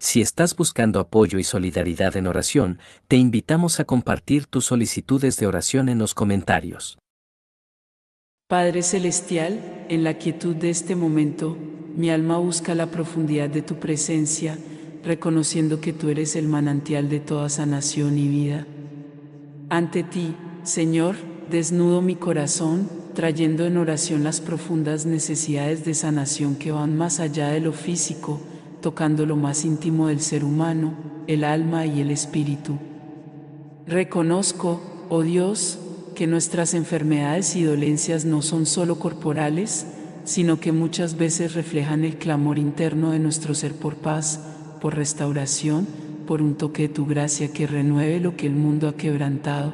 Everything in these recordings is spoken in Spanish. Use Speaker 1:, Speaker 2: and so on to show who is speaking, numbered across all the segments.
Speaker 1: Si estás buscando apoyo y solidaridad en oración, te invitamos a compartir tus solicitudes de oración en los comentarios.
Speaker 2: Padre Celestial, en la quietud de este momento, mi alma busca la profundidad de tu presencia, reconociendo que tú eres el manantial de toda sanación y vida. Ante ti, Señor, desnudo mi corazón, trayendo en oración las profundas necesidades de sanación que van más allá de lo físico, tocando lo más íntimo del ser humano, el alma y el espíritu. Reconozco, oh Dios, que nuestras enfermedades y dolencias no son solo corporales, sino que muchas veces reflejan el clamor interno de nuestro ser por paz, por restauración, por un toque de tu gracia que renueve lo que el mundo ha quebrantado.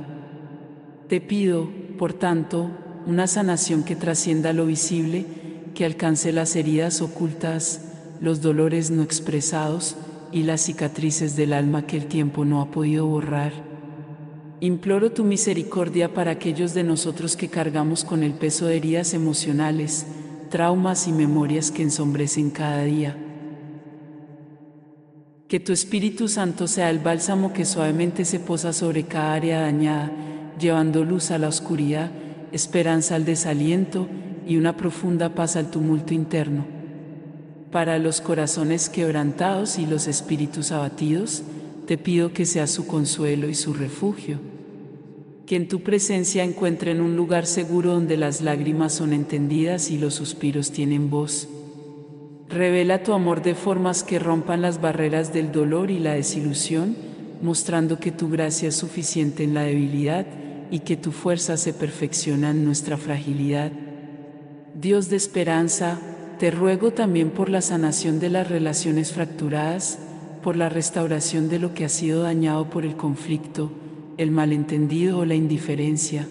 Speaker 2: Te pido, por tanto, una sanación que trascienda lo visible, que alcance las heridas ocultas, los dolores no expresados y las cicatrices del alma que el tiempo no ha podido borrar. Imploro tu misericordia para aquellos de nosotros que cargamos con el peso de heridas emocionales, traumas y memorias que ensombrecen cada día. Que tu Espíritu Santo sea el bálsamo que suavemente se posa sobre cada área dañada, llevando luz a la oscuridad, esperanza al desaliento y una profunda paz al tumulto interno para los corazones quebrantados y los espíritus abatidos, te pido que seas su consuelo y su refugio. Que en tu presencia encuentren un lugar seguro donde las lágrimas son entendidas y los suspiros tienen voz. Revela tu amor de formas que rompan las barreras del dolor y la desilusión, mostrando que tu gracia es suficiente en la debilidad y que tu fuerza se perfecciona en nuestra fragilidad. Dios de esperanza, te ruego también por la sanación de las relaciones fracturadas, por la restauración de lo que ha sido dañado por el conflicto, el malentendido o la indiferencia.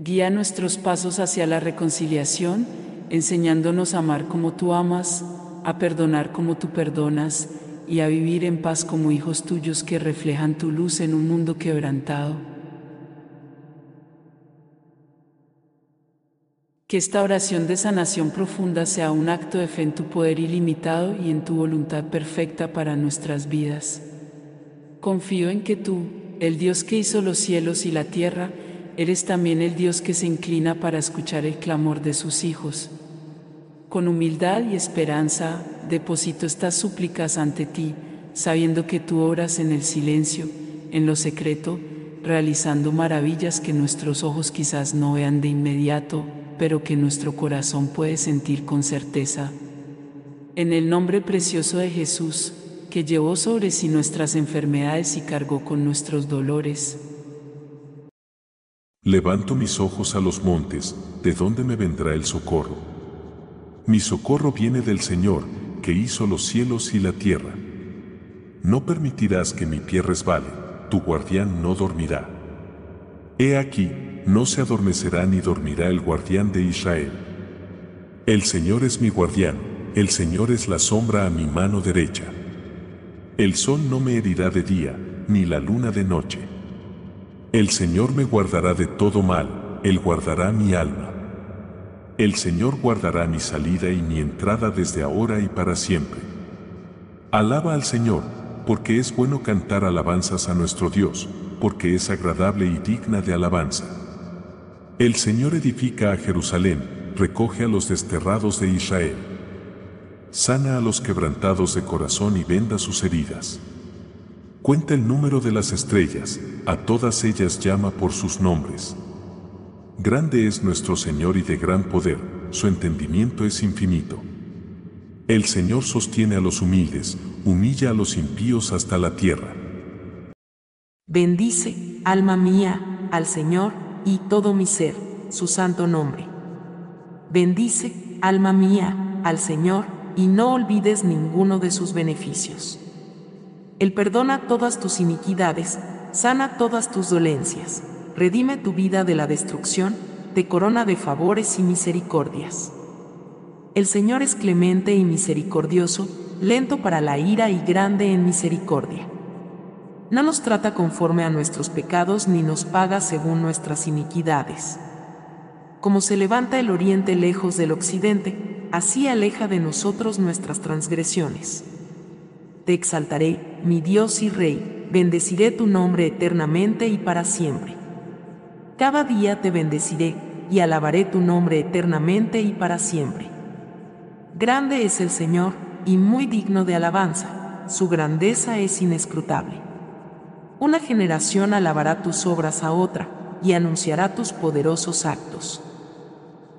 Speaker 2: Guía nuestros pasos hacia la reconciliación, enseñándonos a amar como tú amas, a perdonar como tú perdonas y a vivir en paz como hijos tuyos que reflejan tu luz en un mundo quebrantado. Que esta oración de sanación profunda sea un acto de fe en tu poder ilimitado y en tu voluntad perfecta para nuestras vidas. Confío en que tú, el Dios que hizo los cielos y la tierra, eres también el Dios que se inclina para escuchar el clamor de sus hijos. Con humildad y esperanza deposito estas súplicas ante ti, sabiendo que tú oras en el silencio, en lo secreto, realizando maravillas que nuestros ojos quizás no vean de inmediato pero que nuestro corazón puede sentir con certeza. En el nombre precioso de Jesús, que llevó sobre sí nuestras enfermedades y cargó con nuestros dolores.
Speaker 3: Levanto mis ojos a los montes, ¿de dónde me vendrá el socorro? Mi socorro viene del Señor, que hizo los cielos y la tierra. No permitirás que mi pie resbale, tu guardián no dormirá. He aquí, no se adormecerá ni dormirá el guardián de Israel. El Señor es mi guardián, el Señor es la sombra a mi mano derecha. El sol no me herirá de día, ni la luna de noche. El Señor me guardará de todo mal, Él guardará mi alma. El Señor guardará mi salida y mi entrada desde ahora y para siempre. Alaba al Señor, porque es bueno cantar alabanzas a nuestro Dios, porque es agradable y digna de alabanza. El Señor edifica a Jerusalén, recoge a los desterrados de Israel. Sana a los quebrantados de corazón y venda sus heridas. Cuenta el número de las estrellas, a todas ellas llama por sus nombres. Grande es nuestro Señor y de gran poder, su entendimiento es infinito. El Señor sostiene a los humildes, humilla a los impíos hasta la tierra.
Speaker 4: Bendice, alma mía, al Señor, y todo mi ser, su santo nombre. Bendice, alma mía, al Señor, y no olvides ninguno de sus beneficios. Él perdona todas tus iniquidades, sana todas tus dolencias, redime tu vida de la destrucción, te corona de favores y misericordias. El Señor es clemente y misericordioso, lento para la ira y grande en misericordia no nos trata conforme a nuestros pecados ni nos paga según nuestras iniquidades. Como se levanta el oriente lejos del occidente, así aleja de nosotros nuestras transgresiones. Te exaltaré, mi Dios y Rey, bendeciré tu nombre eternamente y para siempre. Cada día te bendeciré, y alabaré tu nombre eternamente y para siempre. Grande es el Señor, y muy digno de alabanza, su grandeza es inescrutable. Una generación alabará tus obras a otra, y anunciará tus poderosos actos.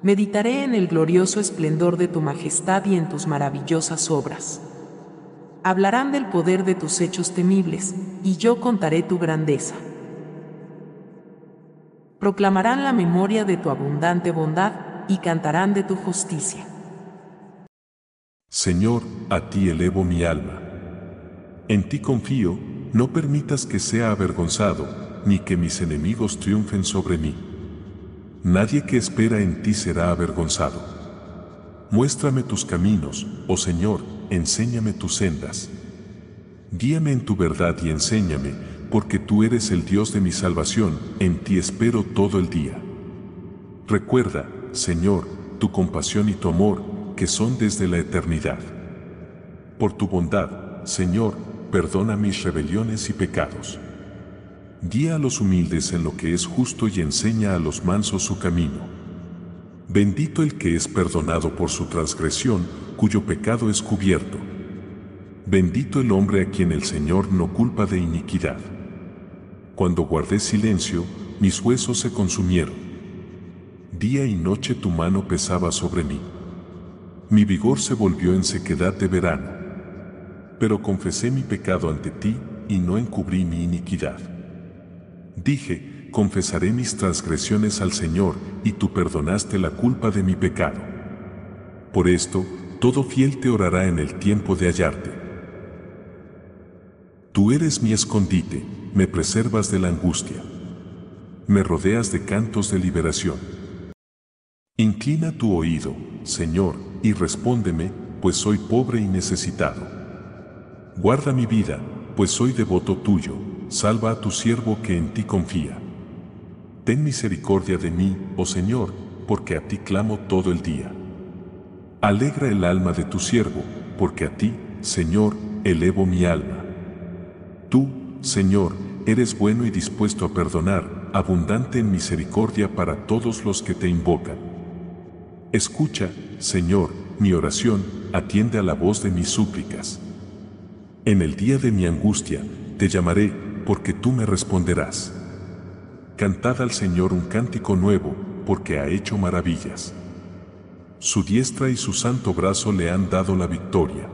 Speaker 4: Meditaré en el glorioso esplendor de tu majestad y en tus maravillosas obras. Hablarán del poder de tus hechos temibles, y yo contaré tu grandeza. Proclamarán la memoria de tu abundante bondad, y cantarán de tu justicia.
Speaker 3: Señor, a ti elevo mi alma. En ti confío, no permitas que sea avergonzado, ni que mis enemigos triunfen sobre mí. Nadie que espera en ti será avergonzado. Muéstrame tus caminos, oh Señor, enséñame tus sendas. Guíame en tu verdad y enséñame, porque tú eres el Dios de mi salvación, en ti espero todo el día. Recuerda, Señor, tu compasión y tu amor, que son desde la eternidad. Por tu bondad, Señor, perdona mis rebeliones y pecados. Guía a los humildes en lo que es justo y enseña a los mansos su camino. Bendito el que es perdonado por su transgresión, cuyo pecado es cubierto. Bendito el hombre a quien el Señor no culpa de iniquidad. Cuando guardé silencio, mis huesos se consumieron. Día y noche tu mano pesaba sobre mí. Mi vigor se volvió en sequedad de verano. Pero confesé mi pecado ante ti y no encubrí mi iniquidad. Dije, confesaré mis transgresiones al Señor, y tú perdonaste la culpa de mi pecado. Por esto, todo fiel te orará en el tiempo de hallarte. Tú eres mi escondite, me preservas de la angustia. Me rodeas de cantos de liberación. Inclina tu oído, Señor, y respóndeme, pues soy pobre y necesitado. Guarda mi vida, pues soy devoto tuyo, salva a tu siervo que en ti confía. Ten misericordia de mí, oh Señor, porque a ti clamo todo el día. Alegra el alma de tu siervo, porque a ti, Señor, elevo mi alma. Tú, Señor, eres bueno y dispuesto a perdonar, abundante en misericordia para todos los que te invocan. Escucha, Señor, mi oración, atiende a la voz de mis súplicas. En el día de mi angustia, te llamaré, porque tú me responderás. Cantad al Señor un cántico nuevo, porque ha hecho maravillas. Su diestra y su santo brazo le han dado la victoria.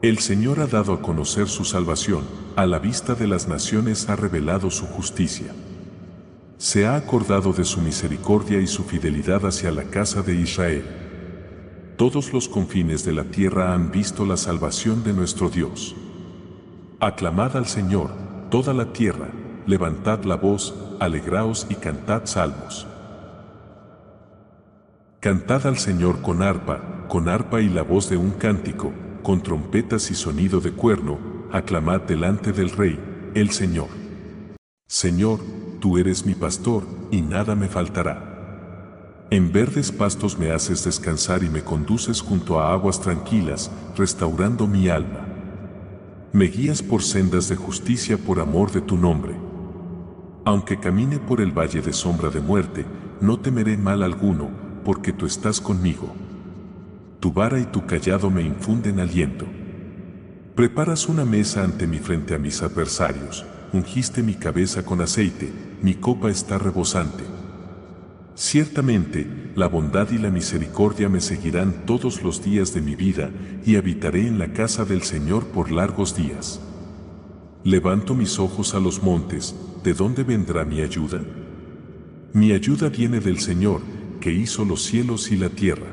Speaker 3: El Señor ha dado a conocer su salvación, a la vista de las naciones ha revelado su justicia. Se ha acordado de su misericordia y su fidelidad hacia la casa de Israel. Todos los confines de la tierra han visto la salvación de nuestro Dios. Aclamad al Señor, toda la tierra, levantad la voz, alegraos y cantad salmos. Cantad al Señor con arpa, con arpa y la voz de un cántico, con trompetas y sonido de cuerno, aclamad delante del Rey, el Señor. Señor, tú eres mi pastor, y nada me faltará. En verdes pastos me haces descansar y me conduces junto a aguas tranquilas, restaurando mi alma. Me guías por sendas de justicia por amor de tu nombre. Aunque camine por el valle de sombra de muerte, no temeré mal alguno, porque tú estás conmigo. Tu vara y tu callado me infunden aliento. Preparas una mesa ante mi frente a mis adversarios, ungiste mi cabeza con aceite, mi copa está rebosante. Ciertamente, la bondad y la misericordia me seguirán todos los días de mi vida, y habitaré en la casa del Señor por largos días. Levanto mis ojos a los montes, ¿de dónde vendrá mi ayuda? Mi ayuda viene del Señor, que hizo los cielos y la tierra.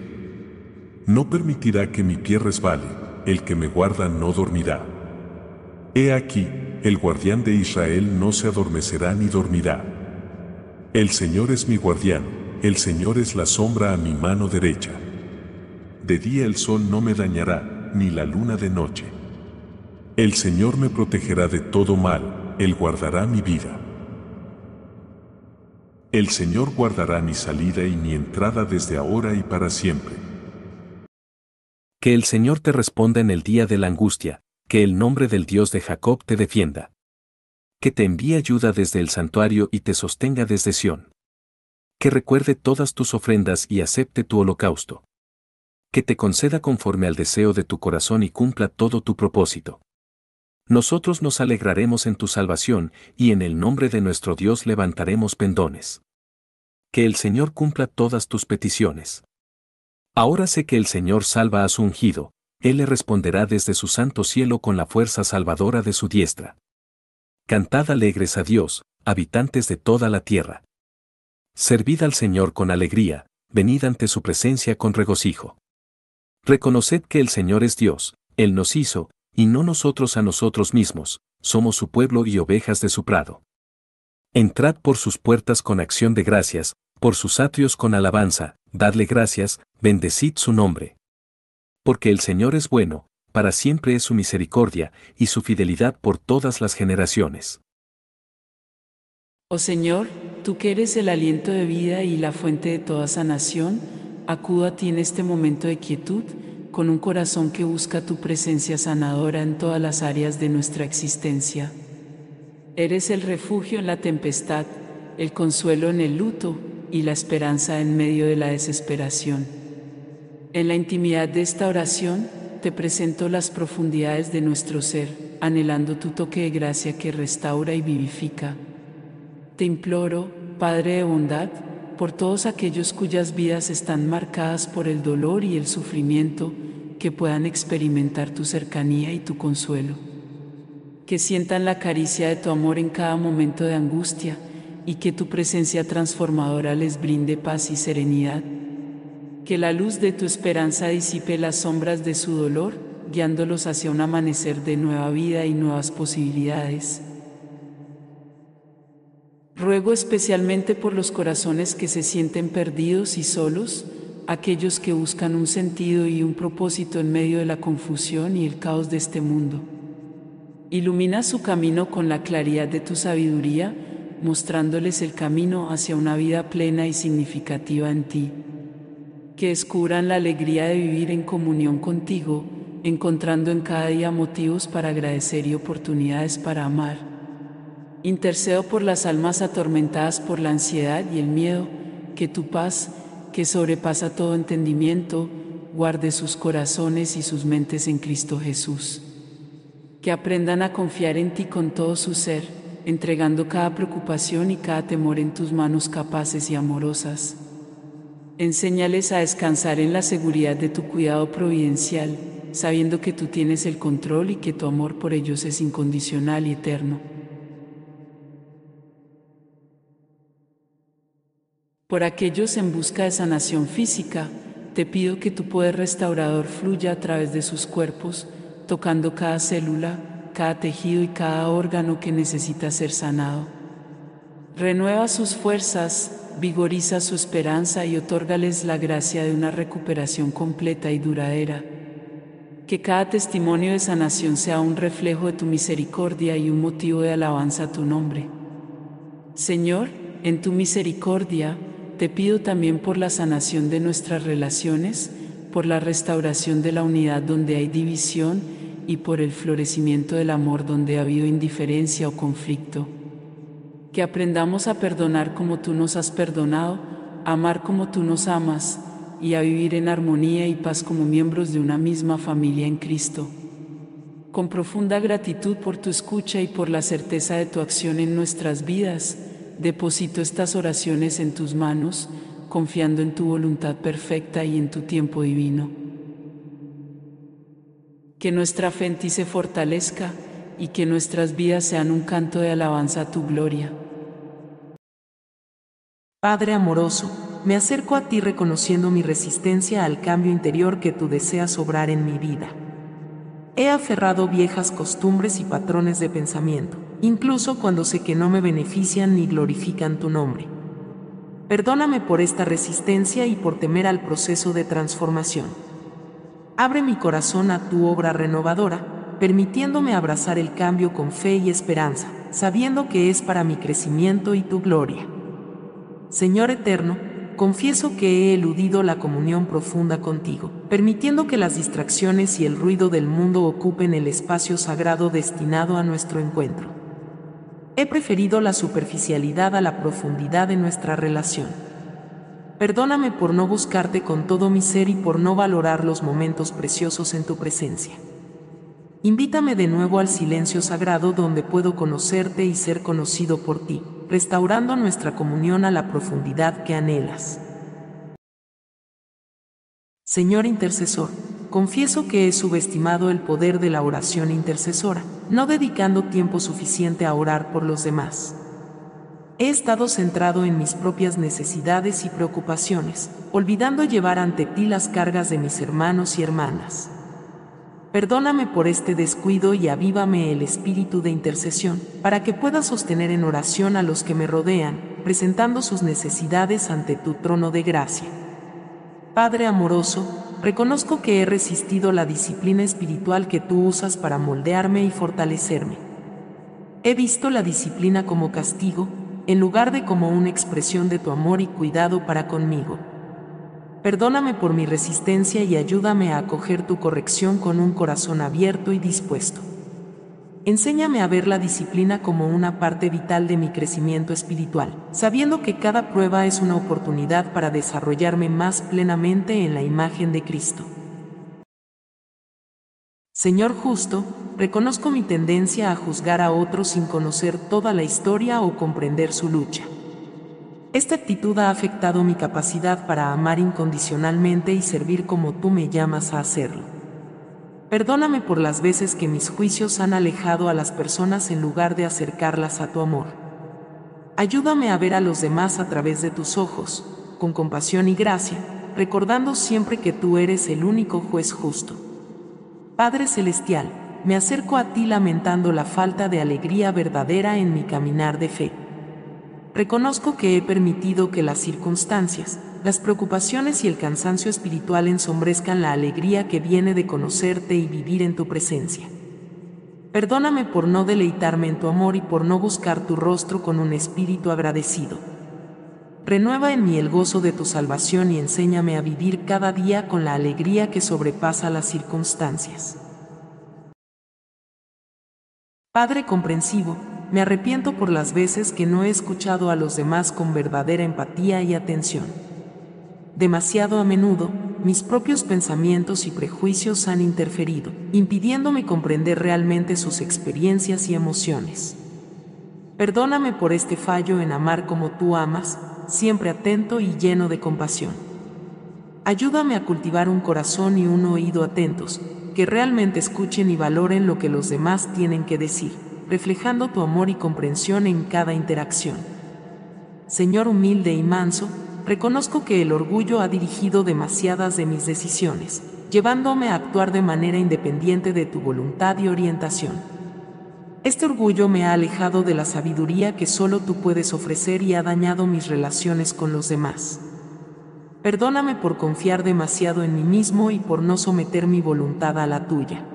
Speaker 3: No permitirá que mi pie resbale, el que me guarda no dormirá. He aquí, el guardián de Israel no se adormecerá ni dormirá. El Señor es mi guardián, el Señor es la sombra a mi mano derecha. De día el sol no me dañará, ni la luna de noche. El Señor me protegerá de todo mal, Él guardará mi vida. El Señor guardará mi salida y mi entrada desde ahora y para siempre.
Speaker 1: Que el Señor te responda en el día de la angustia,
Speaker 3: que el nombre del Dios de Jacob te defienda. Que te envíe ayuda desde el santuario y te sostenga desde Sión. Que recuerde todas tus ofrendas y acepte tu holocausto. Que te conceda conforme al deseo de tu corazón y cumpla todo tu propósito. Nosotros nos alegraremos en tu salvación y en el nombre de nuestro Dios levantaremos pendones. Que el Señor cumpla todas tus peticiones. Ahora sé que el Señor salva a su ungido, Él le responderá desde su santo cielo con la fuerza salvadora de su diestra. Cantad alegres a Dios, habitantes de toda la tierra. Servid al Señor con alegría, venid ante su presencia con regocijo. Reconoced que el Señor es Dios, Él nos hizo, y no nosotros a nosotros mismos, somos su pueblo y ovejas de su prado. Entrad por sus puertas con acción de gracias, por sus atrios con alabanza, dadle gracias, bendecid su nombre. Porque el Señor es bueno, para siempre es su misericordia, y su fidelidad por todas las generaciones.
Speaker 2: Oh Señor, tú que eres el aliento de vida y la fuente de toda sanación, acudo a ti en este momento de quietud, con un corazón que busca tu presencia sanadora en todas las áreas de nuestra existencia. Eres el refugio en la tempestad, el consuelo en el luto y la esperanza en medio de la desesperación. En la intimidad de esta oración, te presento las profundidades de nuestro ser, anhelando tu toque de gracia que restaura y vivifica. Te imploro, Padre de bondad, por todos aquellos cuyas vidas están marcadas por el dolor y el sufrimiento, que puedan experimentar tu cercanía y tu consuelo. Que sientan la caricia de tu amor en cada momento de angustia y que tu presencia transformadora les brinde paz y serenidad. Que la luz de tu esperanza disipe las sombras de su dolor, guiándolos hacia un amanecer de nueva vida y nuevas posibilidades. Ruego especialmente por los corazones que se sienten perdidos y solos, aquellos que buscan un sentido y un propósito en medio de la confusión y el caos de este mundo. Ilumina su camino con la claridad de tu sabiduría, mostrándoles el camino hacia una vida plena y significativa en ti. Que descubran la alegría de vivir en comunión contigo, encontrando en cada día motivos para agradecer y oportunidades para amar Intercedo por las almas atormentadas por la ansiedad y el miedo, que tu paz, que sobrepasa todo entendimiento, guarde sus corazones y sus mentes en Cristo Jesús. Que aprendan a confiar en ti con todo su ser, entregando cada preocupación y cada temor en tus manos capaces y amorosas. Enséñales a descansar en la seguridad de tu cuidado providencial, sabiendo que tú tienes el control y que tu amor por ellos es incondicional y eterno. Por aquellos en busca de sanación física, te pido que tu poder restaurador fluya a través de sus cuerpos, tocando cada célula, cada tejido y cada órgano que necesita ser sanado. Renueva sus fuerzas, vigoriza su esperanza y otórgales la gracia de una recuperación completa y duradera. Que cada testimonio de sanación sea un reflejo de tu misericordia y un motivo de alabanza a tu nombre. Señor, en tu misericordia, te pido también por la sanación de nuestras relaciones, por la restauración de la unidad donde hay división y por el florecimiento del amor donde ha habido indiferencia o conflicto. Que aprendamos a perdonar como tú nos has perdonado, a amar como tú nos amas y a vivir en armonía y paz como miembros de una misma familia en Cristo. Con profunda gratitud por tu escucha y por la certeza de tu acción en nuestras vidas, deposito estas oraciones en tus manos, confiando en tu voluntad perfecta y en tu tiempo divino. Que nuestra fe en ti se fortalezca y que nuestras vidas sean un canto de alabanza a tu gloria.
Speaker 4: Padre amoroso, me acerco a ti reconociendo mi resistencia al cambio interior que tú deseas obrar en mi vida. He aferrado viejas costumbres y patrones de pensamiento incluso cuando sé que no me benefician ni glorifican tu nombre. Perdóname por esta resistencia y por temer al proceso de transformación. Abre mi corazón a tu obra renovadora, permitiéndome abrazar el cambio con fe y esperanza, sabiendo que es para mi crecimiento y tu gloria. Señor eterno, confieso que he eludido la comunión profunda contigo, permitiendo que las distracciones y el ruido del mundo ocupen el espacio sagrado destinado a nuestro encuentro. He preferido la superficialidad a la profundidad de nuestra relación. Perdóname por no buscarte con todo mi ser y por no valorar los momentos preciosos en tu presencia. Invítame de nuevo al silencio sagrado donde puedo conocerte y ser conocido por ti, restaurando nuestra comunión a la profundidad que anhelas. Señor intercesor, confieso que he subestimado el poder de la oración intercesora, no dedicando tiempo suficiente a orar por los demás. He estado centrado en mis propias necesidades y preocupaciones, olvidando llevar ante ti las cargas de mis hermanos y hermanas. Perdóname por este descuido y avívame el espíritu de intercesión, para que pueda sostener en oración a los que me rodean, presentando sus necesidades ante tu trono de gracia. Padre amoroso, reconozco que he resistido la disciplina espiritual que tú usas para moldearme y fortalecerme. He visto la disciplina como castigo, en lugar de como una expresión de tu amor y cuidado para conmigo. Perdóname por mi resistencia y ayúdame a acoger tu corrección con un corazón abierto y dispuesto. Enséñame a ver la disciplina como una parte vital de mi crecimiento espiritual, sabiendo que cada prueba es una oportunidad para desarrollarme más plenamente en la imagen de Cristo. Señor justo, reconozco mi tendencia a juzgar a otros sin conocer toda la historia o comprender su lucha. Esta actitud ha afectado mi capacidad para amar incondicionalmente y servir como tú me llamas a hacerlo. Perdóname por las veces que mis juicios han alejado a las personas en lugar de acercarlas a tu amor. Ayúdame a ver a los demás a través de tus ojos, con compasión y gracia, recordando siempre que tú eres el único juez justo. Padre Celestial, me acerco a ti lamentando la falta de alegría verdadera en mi caminar de fe. Reconozco que he permitido que las circunstancias, las preocupaciones y el cansancio espiritual ensombrezcan la alegría que viene de conocerte y vivir en tu presencia. Perdóname por no deleitarme en tu amor y por no buscar tu rostro con un espíritu agradecido. Renueva en mí el gozo de tu salvación y enséñame a vivir cada día con la alegría que sobrepasa las circunstancias. Padre comprensivo, me arrepiento por las veces que no he escuchado a los demás con verdadera empatía y atención. Demasiado a menudo, mis propios pensamientos y prejuicios han interferido, impidiéndome comprender realmente sus experiencias y emociones. Perdóname por este fallo en amar como tú amas, siempre atento y lleno de compasión. Ayúdame a cultivar un corazón y un oído atentos, que realmente escuchen y valoren lo que los demás tienen que decir reflejando tu amor y comprensión en cada interacción. Señor humilde y manso, reconozco que el orgullo ha dirigido demasiadas de mis decisiones, llevándome a actuar de manera independiente de tu voluntad y orientación. Este orgullo me ha alejado de la sabiduría que solo tú puedes ofrecer y ha dañado mis relaciones con los demás. Perdóname por confiar demasiado en mí mismo y por no someter mi voluntad a la tuya.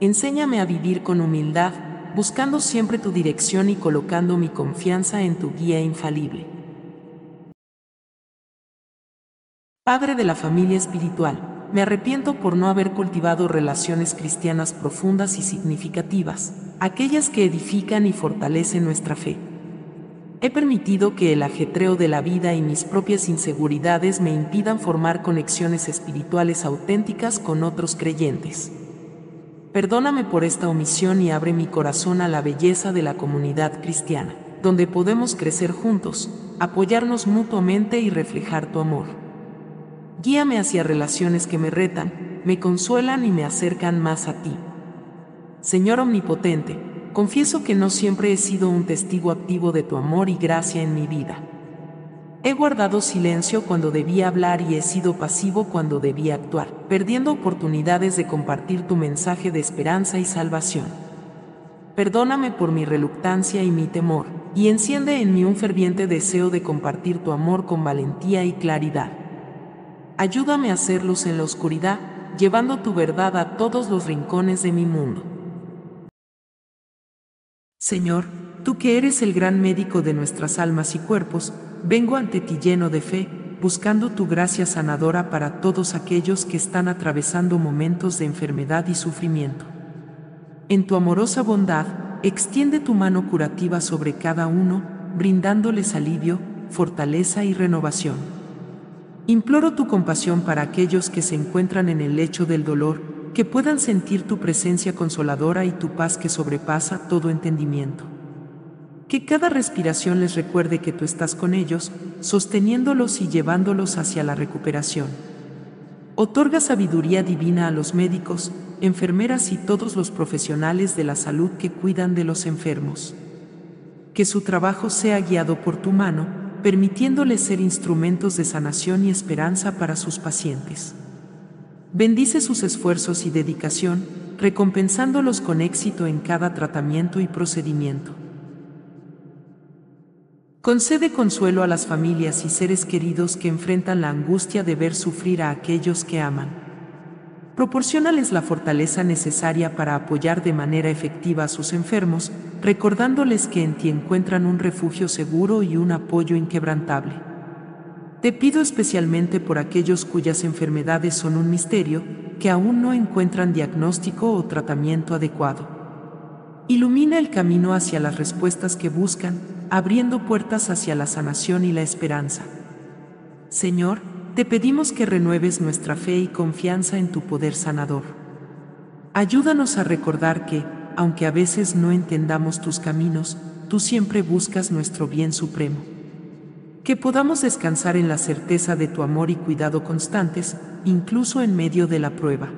Speaker 4: Enséñame a vivir con humildad, buscando siempre tu dirección y colocando mi confianza en tu guía infalible. Padre de la familia espiritual, me arrepiento por no haber cultivado relaciones cristianas profundas y significativas, aquellas que edifican y fortalecen nuestra fe. He permitido que el ajetreo de la vida y mis propias inseguridades me impidan formar conexiones espirituales auténticas con otros creyentes. Perdóname por esta omisión y abre mi corazón a la belleza de la comunidad cristiana, donde podemos crecer juntos, apoyarnos mutuamente y reflejar tu amor. Guíame hacia relaciones que me retan, me consuelan y me acercan más a ti. Señor Omnipotente, confieso que no siempre he sido un testigo activo de tu amor y gracia en mi vida. He guardado silencio cuando debía hablar y he sido pasivo cuando debía actuar, perdiendo oportunidades de compartir tu mensaje de esperanza y salvación. Perdóname por mi reluctancia y mi temor, y enciende en mí un ferviente deseo de compartir tu amor con valentía y claridad. Ayúdame a hacer luz en la oscuridad, llevando tu verdad a todos los rincones de mi mundo. Señor, tú que eres el gran médico de nuestras almas y cuerpos, vengo ante ti lleno de fe, buscando tu gracia sanadora para todos aquellos que están atravesando momentos de enfermedad y sufrimiento. En tu amorosa bondad, extiende tu mano curativa sobre cada uno, brindándoles alivio, fortaleza y renovación. Imploro tu compasión para aquellos que se encuentran en el lecho del dolor, que puedan sentir tu presencia consoladora y tu paz que sobrepasa todo entendimiento. Que cada respiración les recuerde que tú estás con ellos, sosteniéndolos y llevándolos hacia la recuperación. Otorga sabiduría divina a los médicos, enfermeras y todos los profesionales de la salud que cuidan de los enfermos. Que su trabajo sea guiado por tu mano, permitiéndoles ser instrumentos de sanación y esperanza para sus pacientes. Bendice sus esfuerzos y dedicación, recompensándolos con éxito en cada tratamiento y procedimiento. Concede consuelo a las familias y seres queridos que enfrentan la angustia de ver sufrir a aquellos que aman. Proporciónales la fortaleza necesaria para apoyar de manera efectiva a sus enfermos, recordándoles que en ti encuentran un refugio seguro y un apoyo inquebrantable. Te pido especialmente por aquellos cuyas enfermedades son un misterio, que aún no encuentran diagnóstico o tratamiento adecuado. Ilumina el camino hacia las respuestas que buscan, abriendo puertas hacia la sanación y la esperanza. Señor, te pedimos que renueves nuestra fe y confianza en tu poder sanador. Ayúdanos a recordar que, aunque a veces no entendamos tus caminos, tú siempre buscas nuestro bien supremo. Que podamos descansar en la certeza de tu amor y cuidado constantes, incluso en medio de la prueba.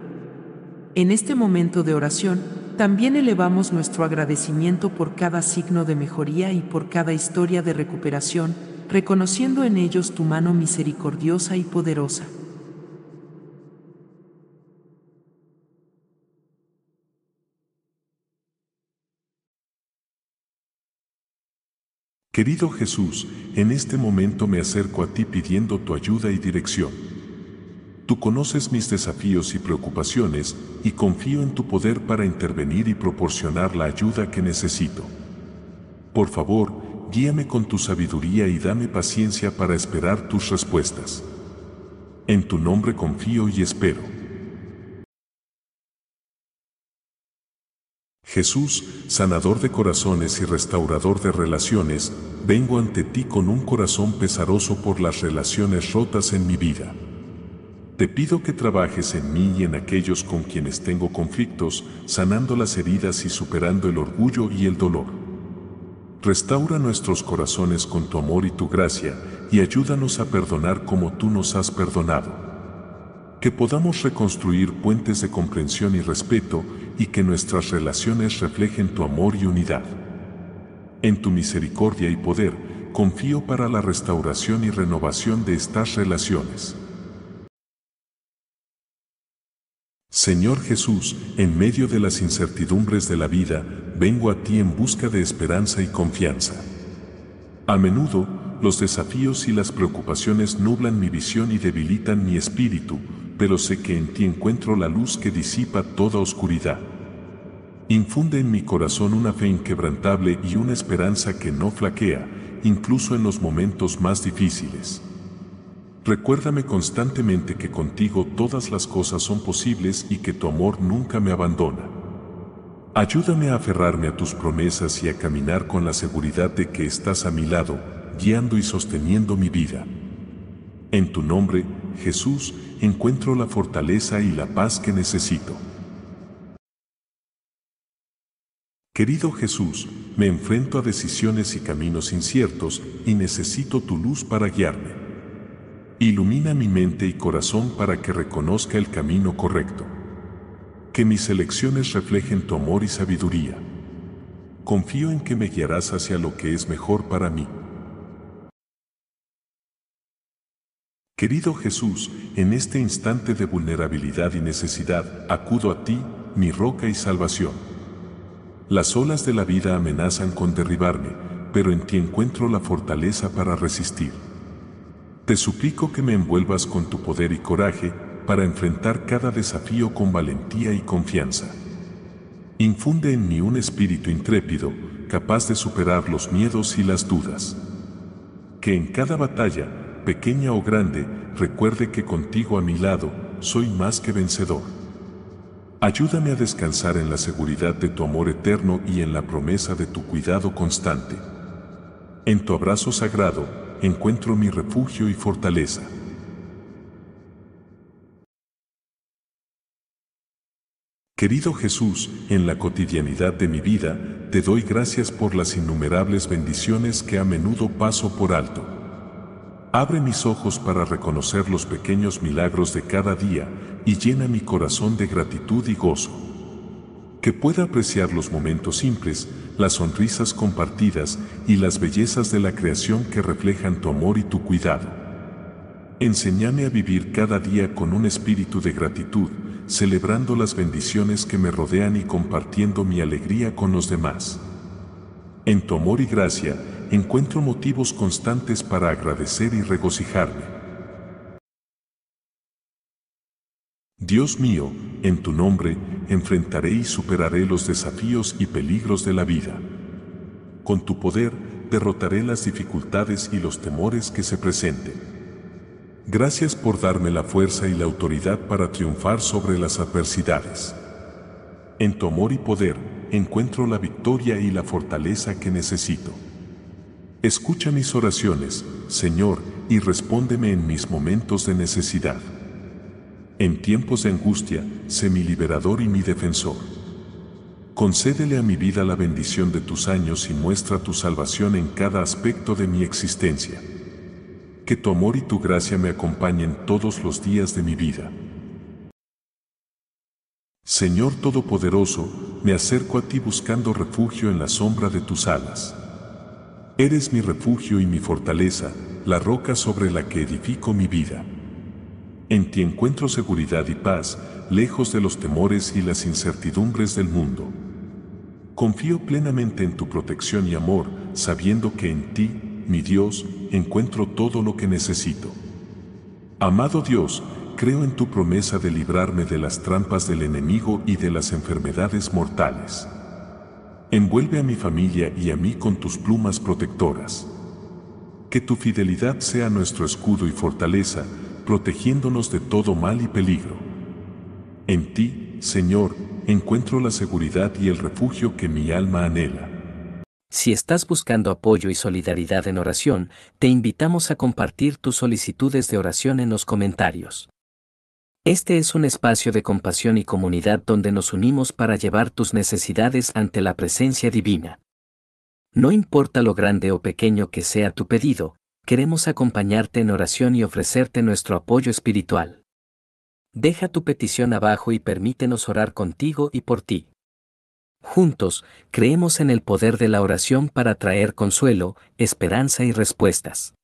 Speaker 4: En este momento de oración, también elevamos nuestro agradecimiento por cada signo de mejoría y por cada historia de recuperación, reconociendo en ellos tu mano misericordiosa y poderosa.
Speaker 3: Querido Jesús, en este momento me acerco a ti pidiendo tu ayuda y dirección. Tú conoces mis desafíos y preocupaciones y confío en tu poder para intervenir y proporcionar la ayuda que necesito. Por favor, guíame con tu sabiduría y dame paciencia para esperar tus respuestas. En tu nombre confío y espero. Jesús, sanador de corazones y restaurador de relaciones, vengo ante ti con un corazón pesaroso por las relaciones rotas en mi vida. Te pido que trabajes en mí y en aquellos con quienes tengo conflictos, sanando las heridas y superando el orgullo y el dolor. Restaura nuestros corazones con tu amor y tu gracia, y ayúdanos a perdonar como tú nos has perdonado. Que podamos reconstruir puentes de comprensión y respeto, y que nuestras relaciones reflejen tu amor y unidad. En tu misericordia y poder, confío para la restauración y renovación de estas relaciones. Señor Jesús, en medio de las incertidumbres de la vida, vengo a ti en busca de esperanza y confianza. A menudo, los desafíos y las preocupaciones nublan mi visión y debilitan mi espíritu, pero sé que en ti encuentro la luz que disipa toda oscuridad. Infunde en mi corazón una fe inquebrantable y una esperanza que no flaquea, incluso en los momentos más difíciles. Recuérdame constantemente que contigo todas las cosas son posibles y que tu amor nunca me abandona. Ayúdame a aferrarme a tus promesas y a caminar con la seguridad de que estás a mi lado, guiando y sosteniendo mi vida. En tu nombre, Jesús, encuentro la fortaleza y la paz que necesito. Querido Jesús, me enfrento a decisiones y caminos inciertos y necesito tu luz para guiarme. Ilumina mi mente y corazón para que reconozca el camino correcto. Que mis elecciones reflejen tu amor y sabiduría. Confío en que me guiarás hacia lo que es mejor para mí. Querido Jesús, en este instante de vulnerabilidad y necesidad, acudo a ti, mi roca y salvación. Las olas de la vida amenazan con derribarme, pero en ti encuentro la fortaleza para resistir. Te suplico que me envuelvas con tu poder y coraje para enfrentar cada desafío con valentía y confianza. Infunde en mí un espíritu intrépido, capaz de superar los miedos y las dudas. Que en cada batalla pequeña o grande, recuerde que contigo a mi lado, soy más que vencedor. Ayúdame a descansar en la seguridad de tu amor eterno y en la promesa de tu cuidado constante. En tu abrazo sagrado, encuentro mi refugio y fortaleza. Querido Jesús, en la cotidianidad de mi vida, te doy gracias por las innumerables bendiciones que a menudo paso por alto. Abre mis ojos para reconocer los pequeños milagros de cada día y llena mi corazón de gratitud y gozo. Que pueda apreciar los momentos simples, las sonrisas compartidas y las bellezas de la creación que reflejan tu amor y tu cuidado. Enséñame a vivir cada día con un espíritu de gratitud, celebrando las bendiciones que me rodean y compartiendo mi alegría con los demás. En tu amor y gracia, encuentro motivos constantes para agradecer y regocijarme. Dios mío, en tu nombre, enfrentaré y superaré los desafíos y peligros de la vida. Con tu poder, derrotaré las dificultades y los temores que se presenten. Gracias por darme la fuerza y la autoridad para triunfar sobre las adversidades. En tu amor y poder encuentro la victoria y la fortaleza que necesito. Escucha mis oraciones, Señor, y respóndeme en mis momentos de necesidad. En tiempos de angustia, sé mi liberador y mi defensor. Concédele a mi vida la bendición de tus años y muestra tu salvación en cada aspecto de mi existencia que tu amor y tu gracia me acompañen todos los días de mi vida. Señor Todopoderoso, me acerco a ti buscando refugio en la sombra de tus alas. Eres mi refugio y mi fortaleza, la roca sobre la que edifico mi vida. En ti encuentro seguridad y paz, lejos de los temores y las incertidumbres del mundo. Confío plenamente en tu protección y amor, sabiendo que en ti, mi Dios, encuentro todo lo que necesito. Amado Dios, creo en tu promesa de librarme de las trampas del enemigo y de las enfermedades mortales. Envuelve a mi familia y a mí con tus plumas protectoras. Que tu fidelidad sea nuestro escudo y fortaleza, protegiéndonos de todo mal y peligro. En ti, Señor, encuentro la seguridad y el refugio que mi alma anhela.
Speaker 5: Si estás buscando apoyo y solidaridad en oración, te invitamos a compartir tus solicitudes de oración en los comentarios. Este es un espacio de compasión y comunidad donde nos unimos para llevar tus necesidades ante la presencia divina. No importa lo grande o pequeño que sea tu pedido, queremos acompañarte en oración y ofrecerte nuestro apoyo espiritual. Deja tu petición abajo y permítenos orar contigo y por ti. Juntos, creemos en el poder de la oración para traer consuelo, esperanza y respuestas.